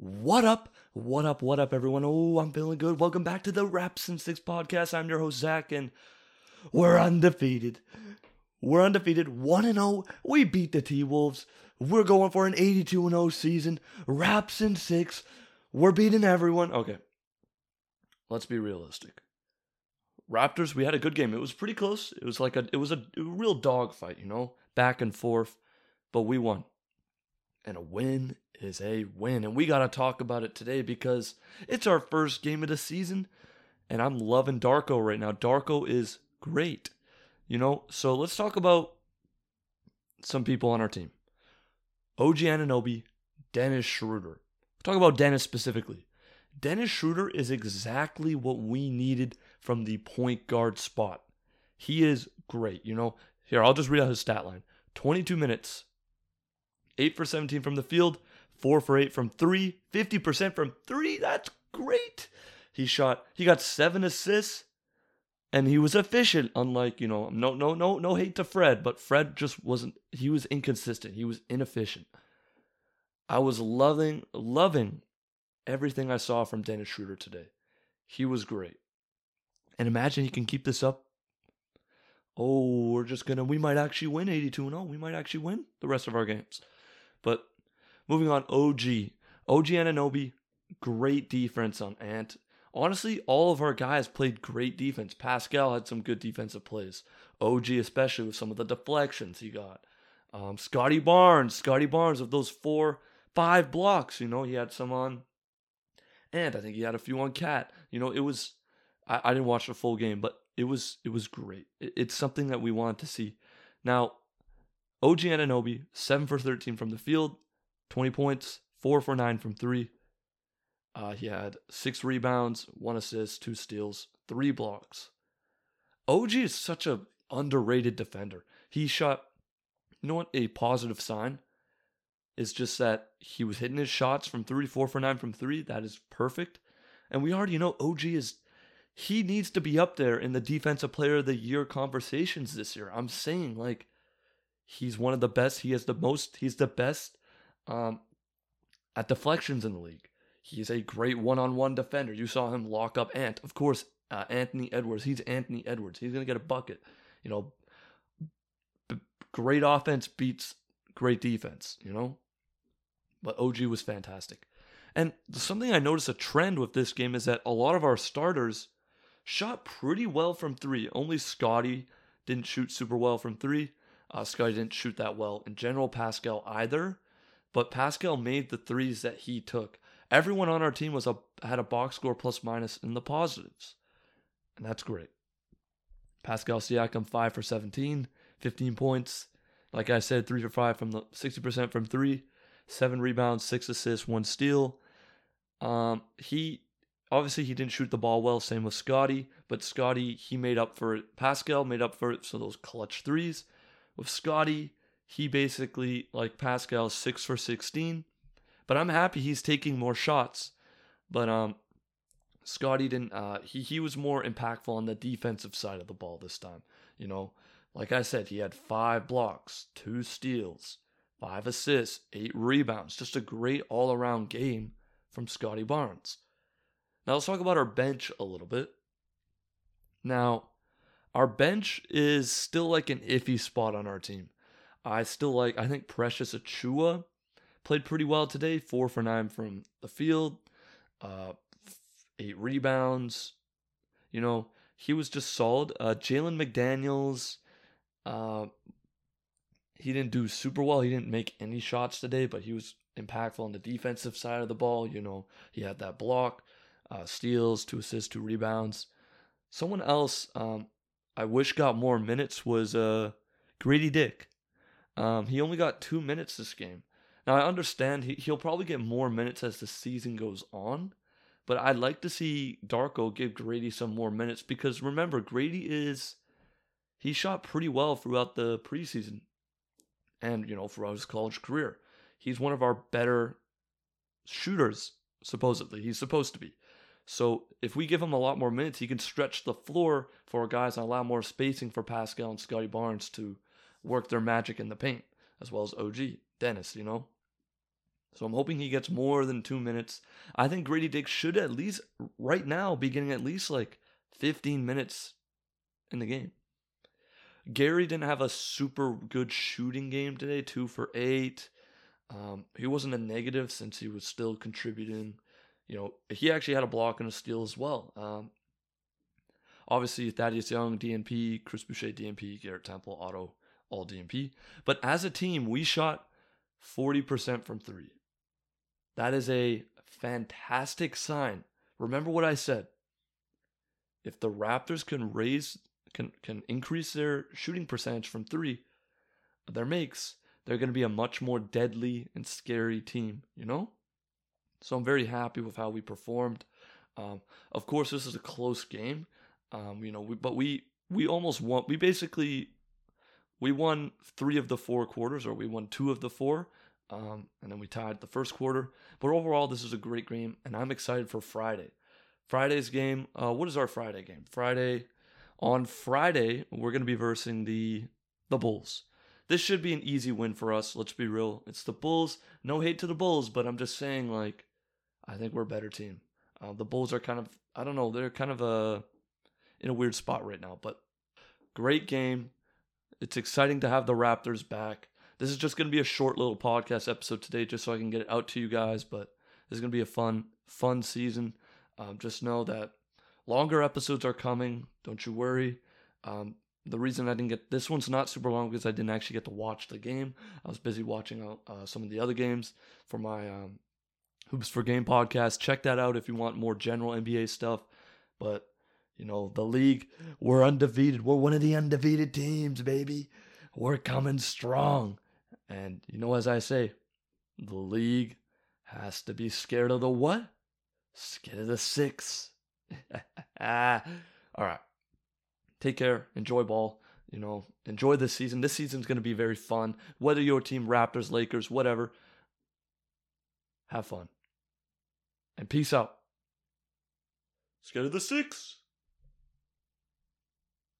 What up? What up? What up, everyone? Oh, I'm feeling good. Welcome back to the Raps and Six podcast. I'm your host, Zach, and we're undefeated. We're undefeated. 1 0. We beat the T Wolves. We're going for an 82 0 season. Raps and Six. We're beating everyone. Okay. Let's be realistic. Raptors, we had a good game. It was pretty close. It was like a it was a, real dogfight, you know, back and forth, but we won. And a win is a win. And we got to talk about it today because it's our first game of the season. And I'm loving Darko right now. Darko is great. You know, so let's talk about some people on our team OG Anunoby, Dennis Schroeder. Talk about Dennis specifically. Dennis Schroeder is exactly what we needed from the point guard spot. He is great. You know, here, I'll just read out his stat line 22 minutes, 8 for 17 from the field, 4 for 8 from 3, 50% from 3. That's great. He shot, he got 7 assists and he was efficient unlike, you know, no no no no hate to Fred, but Fred just wasn't he was inconsistent. He was inefficient. I was loving loving everything I saw from Dennis Schroeder today. He was great. And imagine he can keep this up. Oh, we're just to, we might actually win 82 0. We might actually win the rest of our games. But moving on, OG. OG Anunoby, great defense on Ant. Honestly, all of our guys played great defense. Pascal had some good defensive plays. OG, especially with some of the deflections he got. Um, Scottie Barnes, Scottie Barnes, of those four, five blocks, you know, he had some on and I think he had a few on KAT. You know, it was I, I didn't watch the full game, but it was it was great. It, it's something that we wanted to see. Now, OG Anunoby, seven for thirteen from the field, twenty points, four for nine from three. Uh, he had six rebounds, one assist, two steals, three blocks. OG is such a underrated defender. He shot, you know what, a positive sign is just that he was hitting his shots from three, four for nine from three. That is perfect. And we already know OG is he needs to be up there in the defensive player of the year conversations this year. I'm saying like he's one of the best. He has the most. He's the best um, at deflections in the league. He's a great one-on-one defender. You saw him lock up Ant. Of course, uh, Anthony Edwards. He's Anthony Edwards. He's gonna get a bucket. You know, b- great offense beats great defense. You know, but OG was fantastic. And something I noticed a trend with this game is that a lot of our starters shot pretty well from three. Only Scottie didn't shoot super well from three. Uh, Scottie didn't shoot that well in general. Pascal either, but Pascal made the threes that he took. Everyone on our team was a had a box score plus minus in the positives, and that's great. Pascal Siakam five for 17, 15 points. Like I said, three for five from the 60% from three seven rebounds, six assists, one steal. Um, he obviously he didn't shoot the ball well. Same with Scottie, but Scottie he made up for it. Pascal made up for it. So those clutch threes with Scottie, he basically like Pascal six for sixteen. But I'm happy he's taking more shots. But um, Scottie didn't. Uh, he he was more impactful on the defensive side of the ball this time. You know, like I said, he had five blocks, two steals, five assists, eight rebounds. Just a great all around game from Scottie Barnes. Now let's talk about our bench a little bit. Now, our bench is still like an iffy spot on our team. I still like, I think Precious Achiuwa played pretty well today, four for nine from the field, uh, eight rebounds. You know, he was just solid. Uh, Jalen McDaniels, uh, he didn't do super well. He didn't make any shots today, but he was impactful on the defensive side of the ball. You know, he had that block, uh, steals, two assists, two rebounds. Someone else um, I wish got more minutes was uh, Grady Dick. Um, he only got two minutes this game. Now I understand he, he'll probably get more minutes as the season goes on, but I'd like to see Darko give Grady some more minutes because remember Grady is he shot pretty well throughout the preseason and you know throughout his college career. He's one of our better shooters, supposedly. He's supposed to be. So if we give him a lot more minutes, he can stretch the floor for guys and allow more spacing for Pascal and Scottie Barnes to work their magic in the paint, as well as OG, Dennis, you know. So I'm hoping he gets more than two minutes. I think Grady Dick should at least, right now, be getting at least like 15 minutes in the game. Gary didn't have a super good shooting game today, two for eight. Um, he wasn't a negative since he was still contributing. You know, he actually had a block and a steal as well. Um, obviously, Thaddeus Young, DNP, Chris Boucher, DNP, Garrett Temple, Otto, all DNP. But as a team, we shot 40% from three. That is a fantastic sign. Remember what I said. If the Raptors can raise can can increase their shooting percentage from 3, their makes, they're going to be a much more deadly and scary team, you know? So I'm very happy with how we performed. Um, of course, this is a close game, um, you know, we, but we we almost won. We basically we won three of the four quarters, or we won two of the four, um, and then we tied the first quarter. But overall, this is a great game, and I'm excited for Friday. Friday's game. Uh, what is our Friday game? Friday. On Friday, we're going to be versing the the Bulls. This should be an easy win for us. Let's be real. It's the Bulls. No hate to the Bulls, but I'm just saying, like, I think we're a better team. Uh, the Bulls are kind of, I don't know, they're kind of a in a weird spot right now. But great game. It's exciting to have the Raptors back. This is just going to be a short little podcast episode today, just so I can get it out to you guys. But this is going to be a fun, fun season. Um, just know that longer episodes are coming. Don't you worry. Um, the reason I didn't get this one's not super long because I didn't actually get to watch the game. I was busy watching uh, some of the other games for my um, Hoops for Game podcast. Check that out if you want more general NBA stuff. But you know, the league, we're undefeated. We're one of the undefeated teams, baby. We're coming strong. And, you know, as I say, the league has to be scared of the what? Scared of the six. All right. Take care. Enjoy ball. You know, enjoy this season. This season's going to be very fun. Whether your team, Raptors, Lakers, whatever, have fun. And peace out. Scared of the six.